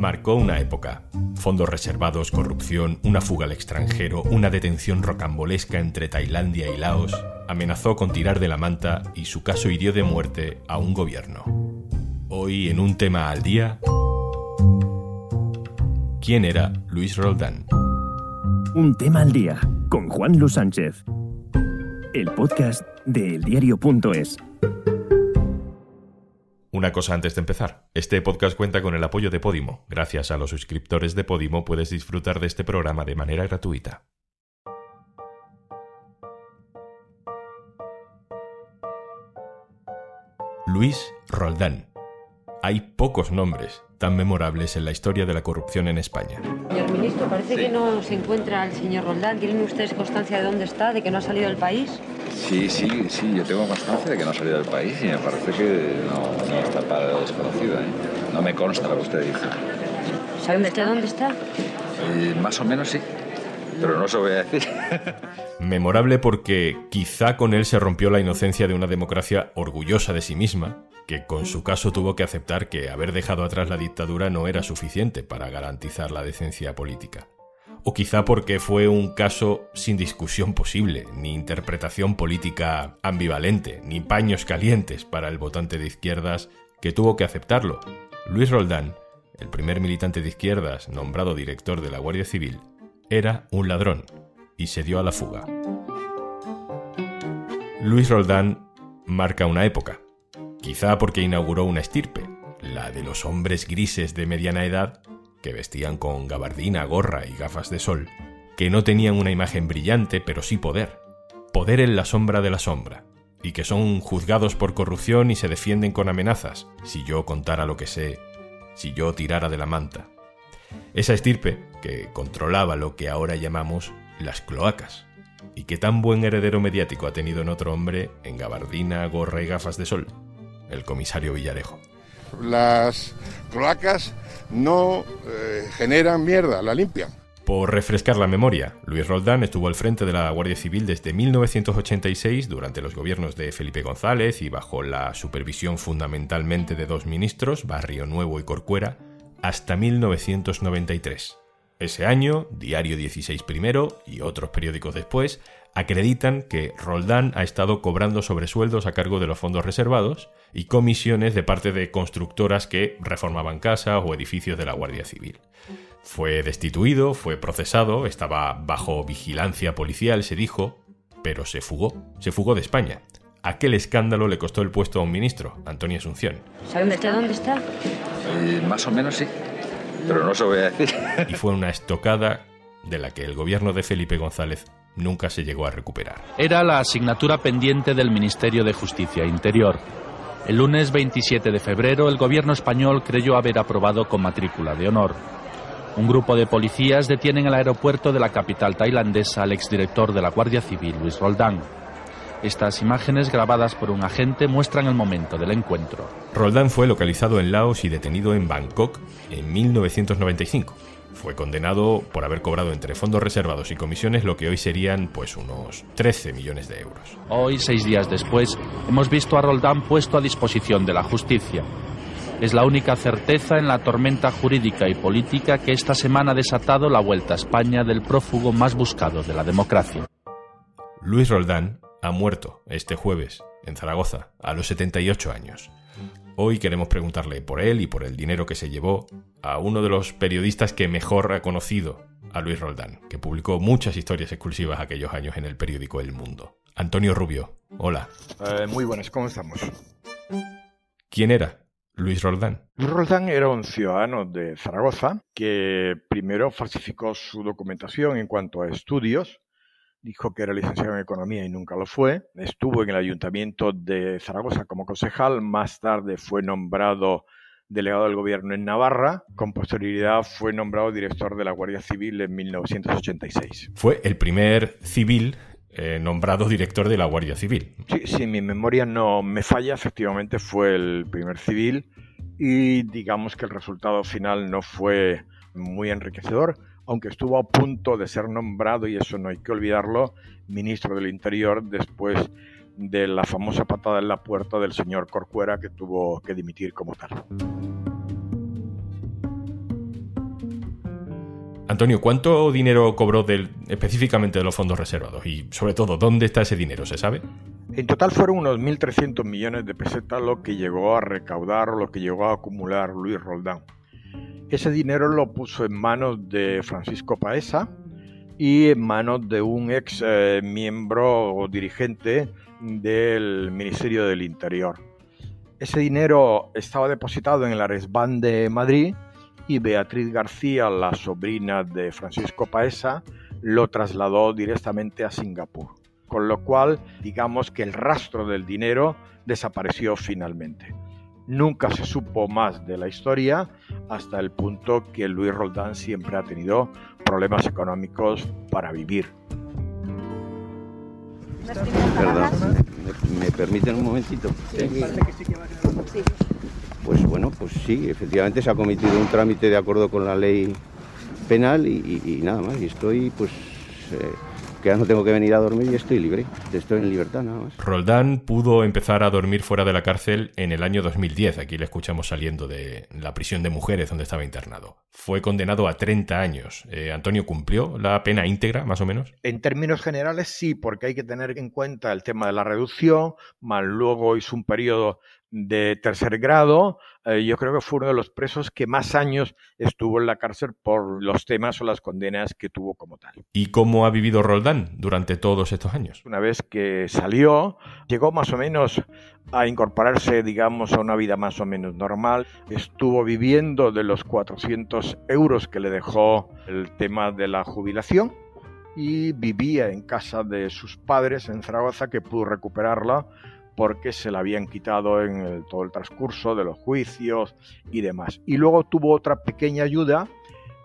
marcó una época. Fondos reservados, corrupción, una fuga al extranjero, una detención rocambolesca entre Tailandia y Laos, amenazó con tirar de la manta y su caso hirió de muerte a un gobierno. Hoy en un tema al día, ¿quién era Luis Roldán? Un tema al día con Juan Luis Sánchez. El podcast de eldiario.es. Una cosa antes de empezar. Este podcast cuenta con el apoyo de Podimo. Gracias a los suscriptores de Podimo puedes disfrutar de este programa de manera gratuita. Luis Roldán. Hay pocos nombres tan memorables en la historia de la corrupción en España. Señor ministro, parece que no se encuentra el señor Roldán. ¿Tienen ustedes constancia de dónde está, de que no ha salido del país? Sí, sí, sí, yo tengo constancia de que no ha salido del país y me parece que no, no está para desconocida. ¿eh? No me consta lo que usted dice. ¿Sabe usted dónde está? Eh, más o menos sí, pero no se lo voy a decir. Memorable porque quizá con él se rompió la inocencia de una democracia orgullosa de sí misma, que con su caso tuvo que aceptar que haber dejado atrás la dictadura no era suficiente para garantizar la decencia política. O quizá porque fue un caso sin discusión posible, ni interpretación política ambivalente, ni paños calientes para el votante de izquierdas que tuvo que aceptarlo. Luis Roldán, el primer militante de izquierdas nombrado director de la Guardia Civil, era un ladrón y se dio a la fuga. Luis Roldán marca una época, quizá porque inauguró una estirpe, la de los hombres grises de mediana edad que vestían con gabardina, gorra y gafas de sol, que no tenían una imagen brillante, pero sí poder, poder en la sombra de la sombra, y que son juzgados por corrupción y se defienden con amenazas, si yo contara lo que sé, si yo tirara de la manta. Esa estirpe, que controlaba lo que ahora llamamos las cloacas, y que tan buen heredero mediático ha tenido en otro hombre en gabardina, gorra y gafas de sol, el comisario Villarejo. Las cloacas no eh, generan mierda, la limpian. Por refrescar la memoria, Luis Roldán estuvo al frente de la Guardia Civil desde 1986 durante los gobiernos de Felipe González y bajo la supervisión fundamentalmente de dos ministros, Barrio Nuevo y Corcuera, hasta 1993. Ese año, Diario 16 primero y otros periódicos después acreditan que Roldán ha estado cobrando sobresueldos a cargo de los fondos reservados y comisiones de parte de constructoras que reformaban casas o edificios de la Guardia Civil. Fue destituido, fue procesado, estaba bajo vigilancia policial, se dijo, pero se fugó, se fugó de España. Aquel escándalo le costó el puesto a un ministro, Antonio Asunción. ¿Sabe usted dónde está? Eh, más o menos sí, pero no se lo voy a decir. Y fue una estocada de la que el gobierno de Felipe González nunca se llegó a recuperar. Era la asignatura pendiente del Ministerio de Justicia Interior. El lunes 27 de febrero el gobierno español creyó haber aprobado con matrícula de honor. Un grupo de policías detienen en el aeropuerto de la capital tailandesa al exdirector de la Guardia Civil, Luis Roldán. Estas imágenes grabadas por un agente muestran el momento del encuentro. Roldán fue localizado en Laos y detenido en Bangkok en 1995. Fue condenado por haber cobrado entre fondos reservados y comisiones lo que hoy serían pues unos 13 millones de euros. Hoy, seis días después, hemos visto a Roldán puesto a disposición de la justicia. Es la única certeza en la tormenta jurídica y política que esta semana ha desatado la vuelta a España del prófugo más buscado de la democracia. Luis Roldán ha muerto este jueves en Zaragoza a los 78 años. Hoy queremos preguntarle por él y por el dinero que se llevó a uno de los periodistas que mejor ha conocido a Luis Roldán, que publicó muchas historias exclusivas aquellos años en el periódico El Mundo. Antonio Rubio, hola. Eh, muy buenas, ¿cómo estamos? ¿Quién era Luis Roldán? Luis Roldán era un ciudadano de Zaragoza que primero falsificó su documentación en cuanto a estudios. Dijo que era licenciado en economía y nunca lo fue. Estuvo en el ayuntamiento de Zaragoza como concejal. Más tarde fue nombrado delegado del gobierno en Navarra. Con posterioridad fue nombrado director de la Guardia Civil en 1986. Fue el primer civil eh, nombrado director de la Guardia Civil. Sí, si mi memoria no me falla, efectivamente fue el primer civil y digamos que el resultado final no fue muy enriquecedor, aunque estuvo a punto de ser nombrado, y eso no hay que olvidarlo, ministro del Interior después de la famosa patada en la puerta del señor Corcuera que tuvo que dimitir como tal. Antonio, ¿cuánto dinero cobró del, específicamente de los fondos reservados? Y sobre todo, ¿dónde está ese dinero? ¿Se sabe? En total fueron unos 1.300 millones de pesetas lo que llegó a recaudar o lo que llegó a acumular Luis Roldán. Ese dinero lo puso en manos de Francisco Paesa y en manos de un ex eh, miembro o dirigente del Ministerio del Interior. Ese dinero estaba depositado en el Aresban de Madrid y Beatriz García, la sobrina de Francisco Paesa, lo trasladó directamente a Singapur. Con lo cual, digamos que el rastro del dinero desapareció finalmente. Nunca se supo más de la historia hasta el punto que Luis Roldán siempre ha tenido problemas económicos para vivir. Perdón, ¿me, permiten un momentito? Pues bueno, pues sí, efectivamente se ha cometido un trámite de acuerdo con la ley penal y, nada más. Y estoy pues eh, que ya no tengo que venir a dormir y estoy libre, estoy en libertad nada más. Roldán pudo empezar a dormir fuera de la cárcel en el año 2010, aquí le escuchamos saliendo de la prisión de mujeres donde estaba internado. Fue condenado a 30 años. Eh, Antonio, ¿cumplió la pena íntegra, más o menos? En términos generales sí, porque hay que tener en cuenta el tema de la reducción, más luego hizo un periodo de tercer grado, eh, yo creo que fue uno de los presos que más años estuvo en la cárcel por los temas o las condenas que tuvo como tal. ¿Y cómo ha vivido Roldán durante todos estos años? Una vez que salió, llegó más o menos a incorporarse, digamos, a una vida más o menos normal. Estuvo viviendo de los 400 euros que le dejó el tema de la jubilación y vivía en casa de sus padres en Zaragoza, que pudo recuperarla porque se la habían quitado en todo el transcurso de los juicios y demás. Y luego tuvo otra pequeña ayuda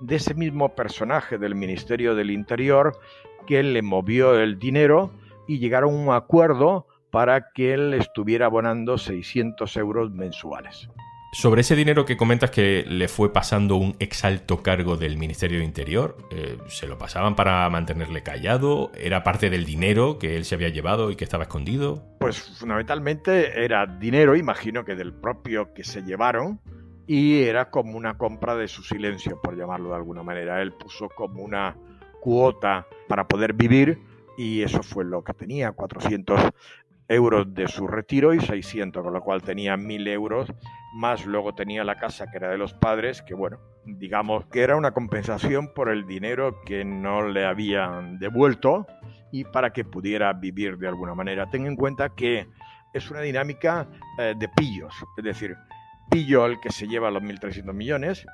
de ese mismo personaje del Ministerio del Interior que le movió el dinero y llegaron a un acuerdo para que él estuviera abonando 600 euros mensuales. Sobre ese dinero que comentas que le fue pasando un exalto cargo del Ministerio de Interior, eh, ¿se lo pasaban para mantenerle callado? ¿Era parte del dinero que él se había llevado y que estaba escondido? Pues fundamentalmente era dinero, imagino que del propio que se llevaron, y era como una compra de su silencio, por llamarlo de alguna manera. Él puso como una cuota para poder vivir y eso fue lo que tenía, 400 euros de su retiro y 600, con lo cual tenía 1000 euros, más luego tenía la casa que era de los padres, que bueno, digamos que era una compensación por el dinero que no le habían devuelto y para que pudiera vivir de alguna manera. Ten en cuenta que es una dinámica eh, de pillos, es decir, pillo el que se lleva los 1.300 millones,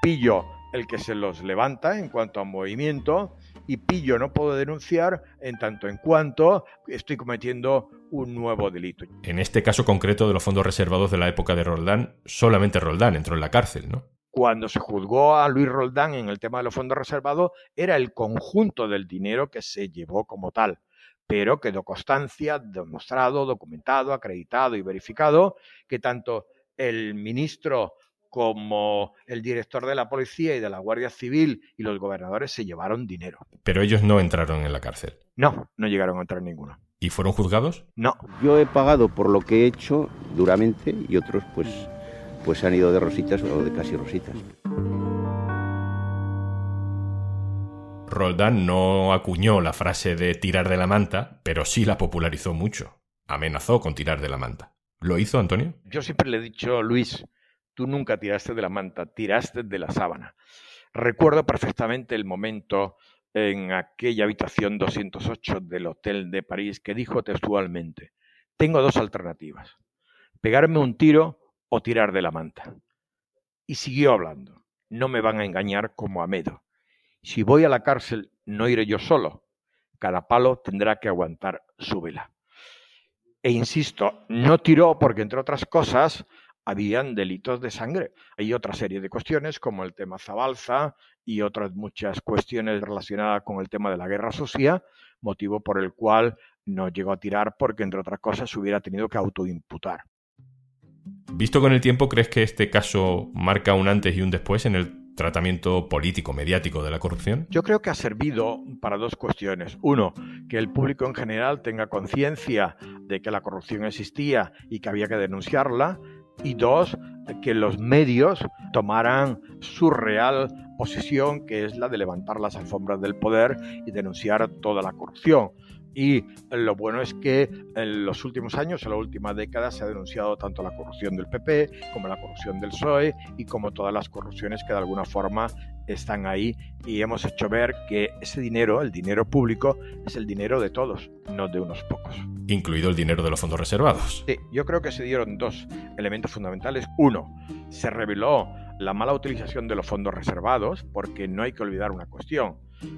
pillo el que se los levanta en cuanto a movimiento y pillo no puedo denunciar en tanto en cuanto estoy cometiendo un nuevo delito. En este caso concreto de los fondos reservados de la época de Roldán, solamente Roldán entró en la cárcel, ¿no? Cuando se juzgó a Luis Roldán en el tema de los fondos reservados, era el conjunto del dinero que se llevó como tal, pero quedó constancia, demostrado, documentado, acreditado y verificado que tanto el ministro como el director de la policía y de la Guardia Civil y los gobernadores se llevaron dinero. Pero ellos no entraron en la cárcel. No, no llegaron a entrar ninguno. ¿Y fueron juzgados? No. Yo he pagado por lo que he hecho duramente y otros pues, pues han ido de rositas o de casi rositas. Roldán no acuñó la frase de tirar de la manta, pero sí la popularizó mucho. Amenazó con tirar de la manta. ¿Lo hizo Antonio? Yo siempre le he dicho, Luis, Tú nunca tiraste de la manta, tiraste de la sábana. Recuerdo perfectamente el momento en aquella habitación 208 del Hotel de París que dijo textualmente, tengo dos alternativas, pegarme un tiro o tirar de la manta. Y siguió hablando, no me van a engañar como a Medo. Si voy a la cárcel, no iré yo solo. Cada palo tendrá que aguantar su vela. E insisto, no tiró porque, entre otras cosas, habían delitos de sangre. Hay otra serie de cuestiones como el tema Zabalza y otras muchas cuestiones relacionadas con el tema de la guerra sucia, motivo por el cual no llegó a tirar porque entre otras cosas hubiera tenido que autoimputar. Visto con el tiempo, ¿crees que este caso marca un antes y un después en el tratamiento político, mediático de la corrupción? Yo creo que ha servido para dos cuestiones. Uno, que el público en general tenga conciencia de que la corrupción existía y que había que denunciarla y dos, que los medios tomaran su real posición, que es la de levantar las alfombras del poder y denunciar toda la corrupción. Y lo bueno es que en los últimos años, en la última década, se ha denunciado tanto la corrupción del PP como la corrupción del PSOE y como todas las corrupciones que de alguna forma están ahí y hemos hecho ver que ese dinero, el dinero público, es el dinero de todos, no de unos pocos. Incluido el dinero de los fondos reservados. Yo creo que se dieron dos elementos fundamentales. Uno, se reveló la mala utilización de los fondos reservados, porque no hay que olvidar una cuestión.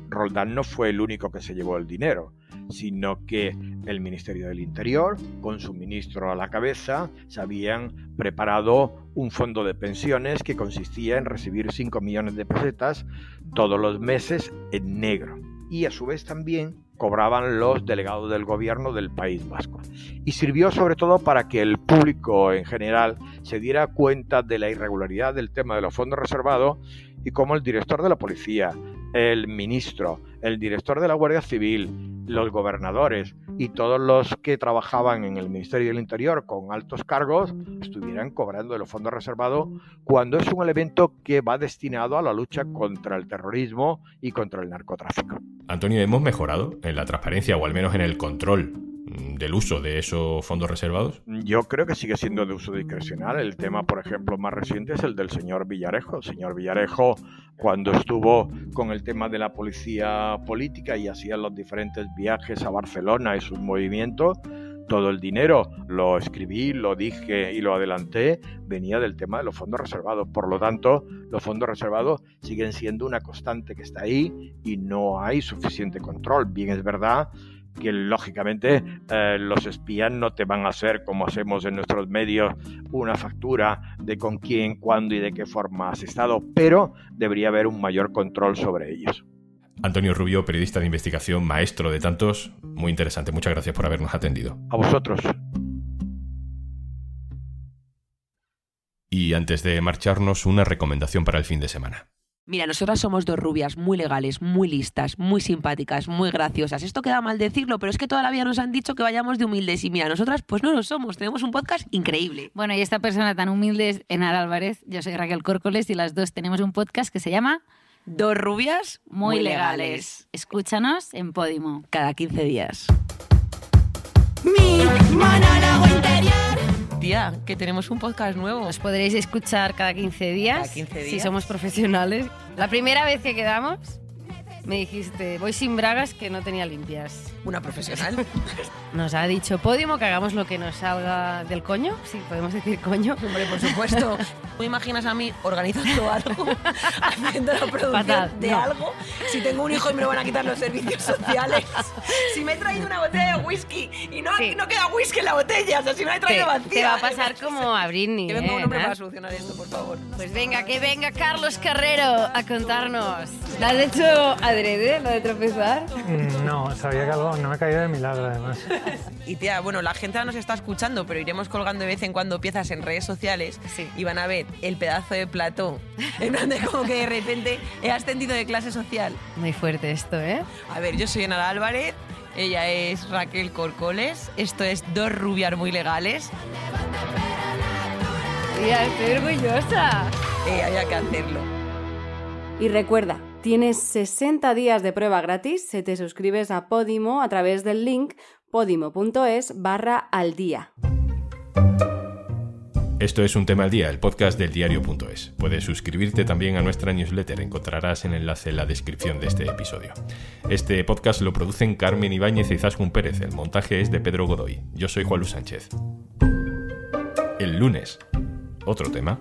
Roldán no fue el único que se llevó el dinero sino que el Ministerio del Interior, con su ministro a la cabeza, se habían preparado un fondo de pensiones que consistía en recibir 5 millones de pesetas todos los meses en negro. Y a su vez también cobraban los delegados del gobierno del País Vasco. Y sirvió sobre todo para que el público en general se diera cuenta de la irregularidad del tema de los fondos reservados y cómo el director de la policía, el ministro, el director de la Guardia Civil, los gobernadores y todos los que trabajaban en el Ministerio del Interior con altos cargos estuvieran cobrando de los fondos reservados cuando es un elemento que va destinado a la lucha contra el terrorismo y contra el narcotráfico. Antonio, ¿hemos mejorado en la transparencia o al menos en el control del uso de esos fondos reservados? Yo creo que sigue siendo de uso discrecional. El tema, por ejemplo, más reciente es el del señor Villarejo. El señor Villarejo, cuando estuvo con el tema de la policía política y hacía los diferentes viajes a Barcelona y sus movimientos, todo el dinero, lo escribí, lo dije y lo adelanté, venía del tema de los fondos reservados. Por lo tanto, los fondos reservados siguen siendo una constante que está ahí y no hay suficiente control. Bien es verdad que lógicamente eh, los espías no te van a hacer como hacemos en nuestros medios una factura de con quién, cuándo y de qué forma has estado, pero debería haber un mayor control sobre ellos. Antonio Rubio, periodista de investigación, maestro de tantos, muy interesante. Muchas gracias por habernos atendido. A vosotros. Y antes de marcharnos, una recomendación para el fin de semana. Mira, nosotras somos dos rubias muy legales, muy listas, muy simpáticas, muy graciosas. Esto queda mal decirlo, pero es que toda la vida nos han dicho que vayamos de humildes y mira, nosotras pues no lo somos, tenemos un podcast increíble. Bueno, y esta persona tan humilde es Enar Álvarez, yo soy Raquel Córcoles y las dos tenemos un podcast que se llama Dos rubias muy, legales. Escúchanos en Podimo. Cada 15 días. Mi monólogo interior. Tía, que tenemos un podcast nuevo. Nos podréis escuchar cada 15 días, Cada 15 si días. somos profesionales. La primera vez que quedamos me dijiste, voy sin bragas que no tenía limpias. Una profesional. Nos ha dicho Podimo que hagamos lo que nos salga del coño, sí, podemos decir coño. Hombre, por supuesto. ¿Tú imaginas a mí organizando algo, haciendo la producción Fatal, de no. algo? Si tengo un hijo y me lo van a quitar los servicios sociales. Si me he traído una botella de whisky y no, Sí. no queda whisky en la botella, o sea, si me la he Te, traído vacía. te va a pasar como a Britney. Que venga ¿eh, un hombre Enar? para solucionar esto, por favor. Pues venga, que venga Carlos Carrero a contarnos. ¿Lo has hecho adrede, lo de tropezar? Mm, No, sabía que algo no me ha caído de milagro además. Y tía, bueno, la gente ahora nos está escuchando, pero iremos colgando de vez en cuando piezas en redes sociales Sí. y van a ver el pedazo de plató. En plan de como que de repente he ascendido de clase social. Muy fuerte esto, ¿eh? A ver, yo soy Enara Álvarez, ella es Raquel Corcoles, esto es Dos Rubias Muy Legales, Tía, estoy orgullosa. eh, había que hacerlo. Y recuerda, tienes 60 días de prueba gratis si te suscribes a Podimo a través del link podimo.es barra al día. Esto es Un Tema al Día, el podcast del diario.es. Puedes suscribirte también a nuestra newsletter, encontrarás el enlace en la descripción de este episodio. Este podcast lo producen Carmen Ibáñez y Zaskun Pérez, el montaje es de Pedro Godoy. Yo soy Juan Luis Sánchez. El lunes, otro tema.